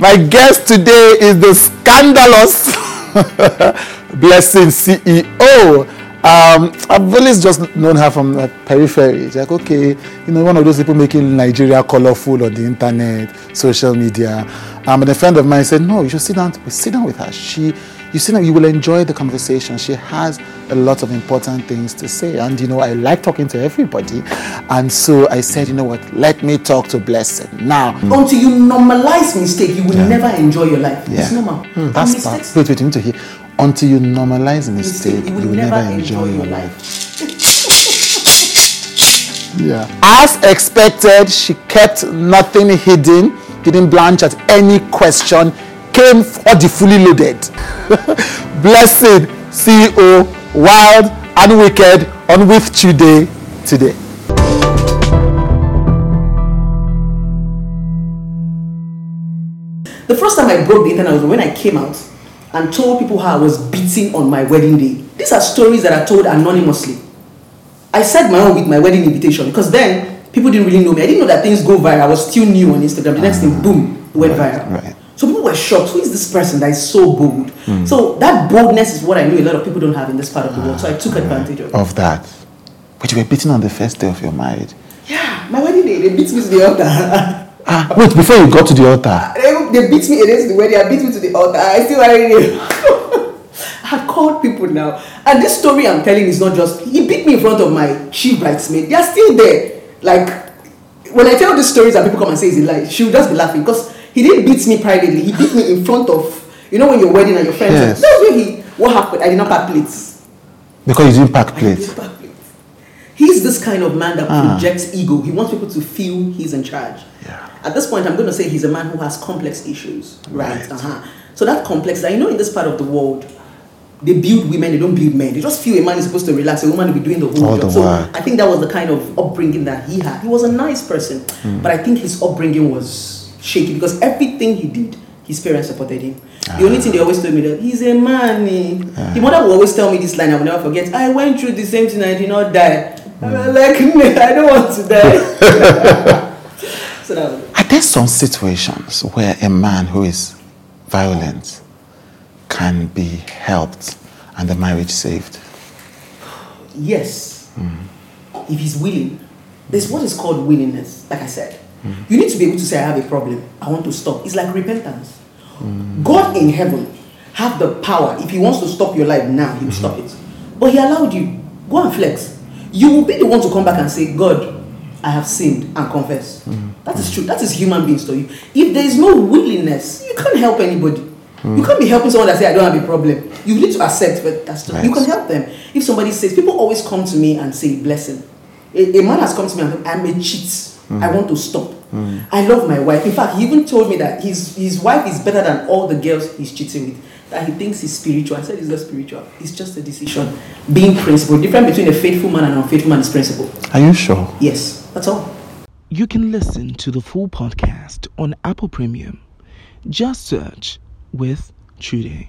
My guest today is the scandalous Blessing CEO. Um, I've always just known her from the periphery. It's like, okay, you know, one of those people making Nigeria colorful on the internet, social media. Um, and a friend of mine said, no, you should sit down, sit down with her. She, you see, you will enjoy the conversation. She has a lot of important things to say. And, you know, I like talking to everybody. And so I said, you know what, let me talk to Blessing. Now, Until you normalize mistake, you will Yeah. never enjoy your life. Yeah. It's normal. Hmm, and that's bad. Wait, wait, you need to hear. Until you normalize mistake, mistake, you will never, enjoy, your life. Yeah. As expected, she kept nothing hidden, didn't blanch at any question, came for the fully loaded. Blessed CEO, wild and wicked, on with today, today. The first time I broke the internet was when I came out and told people how I was beating on my wedding day. These are stories that are told anonymously. I said my own with my wedding invitation because then people didn't really know me. I didn't know that things go viral. I was still new on Instagram. The next thing, boom, went Right, viral. right. So people were shocked. Who is this person that is so bold? So that boldness is what I know a lot of people don't have in this part of the world. So I took advantage of. Of that. But you were beaten on the first day of your marriage. Yeah, my wedding day, they beat me to the altar. Ah, wait, before you got to the altar. They, they beat me against the wedding. I beat me to the altar. I still married him. I had called people now, and this story I'm telling is not just he beat me in front of my chief bridesmaid. They are still there. Like when I tell these stories and people come and say it's a lie, she will just be laughing because he didn't beat me privately. He beat me in front of you know when you're wedding and your friends. Yes. That's where he. What happened? I did not pack plates. Because you didn't pack plates. didn't pack plates. He's this kind of man that Ah. projects ego. He wants people to feel he's in charge. Yeah. At this point, I'm going to say he's a man who has complex issues, right? Right. Uh-huh. So that complex, I know, in this part of the world, they build women, they don't build men. They just feel a man is supposed to relax, a woman will be doing the whole All job. the so work. I think that was the kind of upbringing that he had. He was a nice person, Hmm. but I think his upbringing was shaky because everything he did, his parents supported him. Ah. The only thing they always told me that he's a man. eh." The mother will always tell me this line I will never forget. I went through the same thing, I did not die. I'm like, "Nah, I don't want to die. so that was it. Are there some situations where a man who is violent can be helped and the marriage saved? Yes. If he's willing. There's what is called willingness, like I said. You need to be able to say, I have a problem. I want to stop. It's like repentance. God in heaven have the power. If he wants to stop your life now, he will stop it. But he allowed you. Go and flex. You will be the one to come back and say, God, I have sinned and confess. That is true. That is human beings to you. If there is no willingness, you can't help anybody. You can't be helping someone that say I don't have a problem. You need to accept, but that's true. You can help them. If somebody says, people always come to me and say blessing. A, a man has come to me and said, I'm a cheat. I mm. want to stop. Mm. I love my wife. In fact, he even told me that his his wife is better than all the girls he's cheating with. That he thinks he's spiritual. I said it's not spiritual. It's just a decision. Being principled. The difference between a faithful man and an unfaithful man is principle. Are you sure? Yes, that's all. You can listen to the full podcast on Apple Premium. Just search with Chude.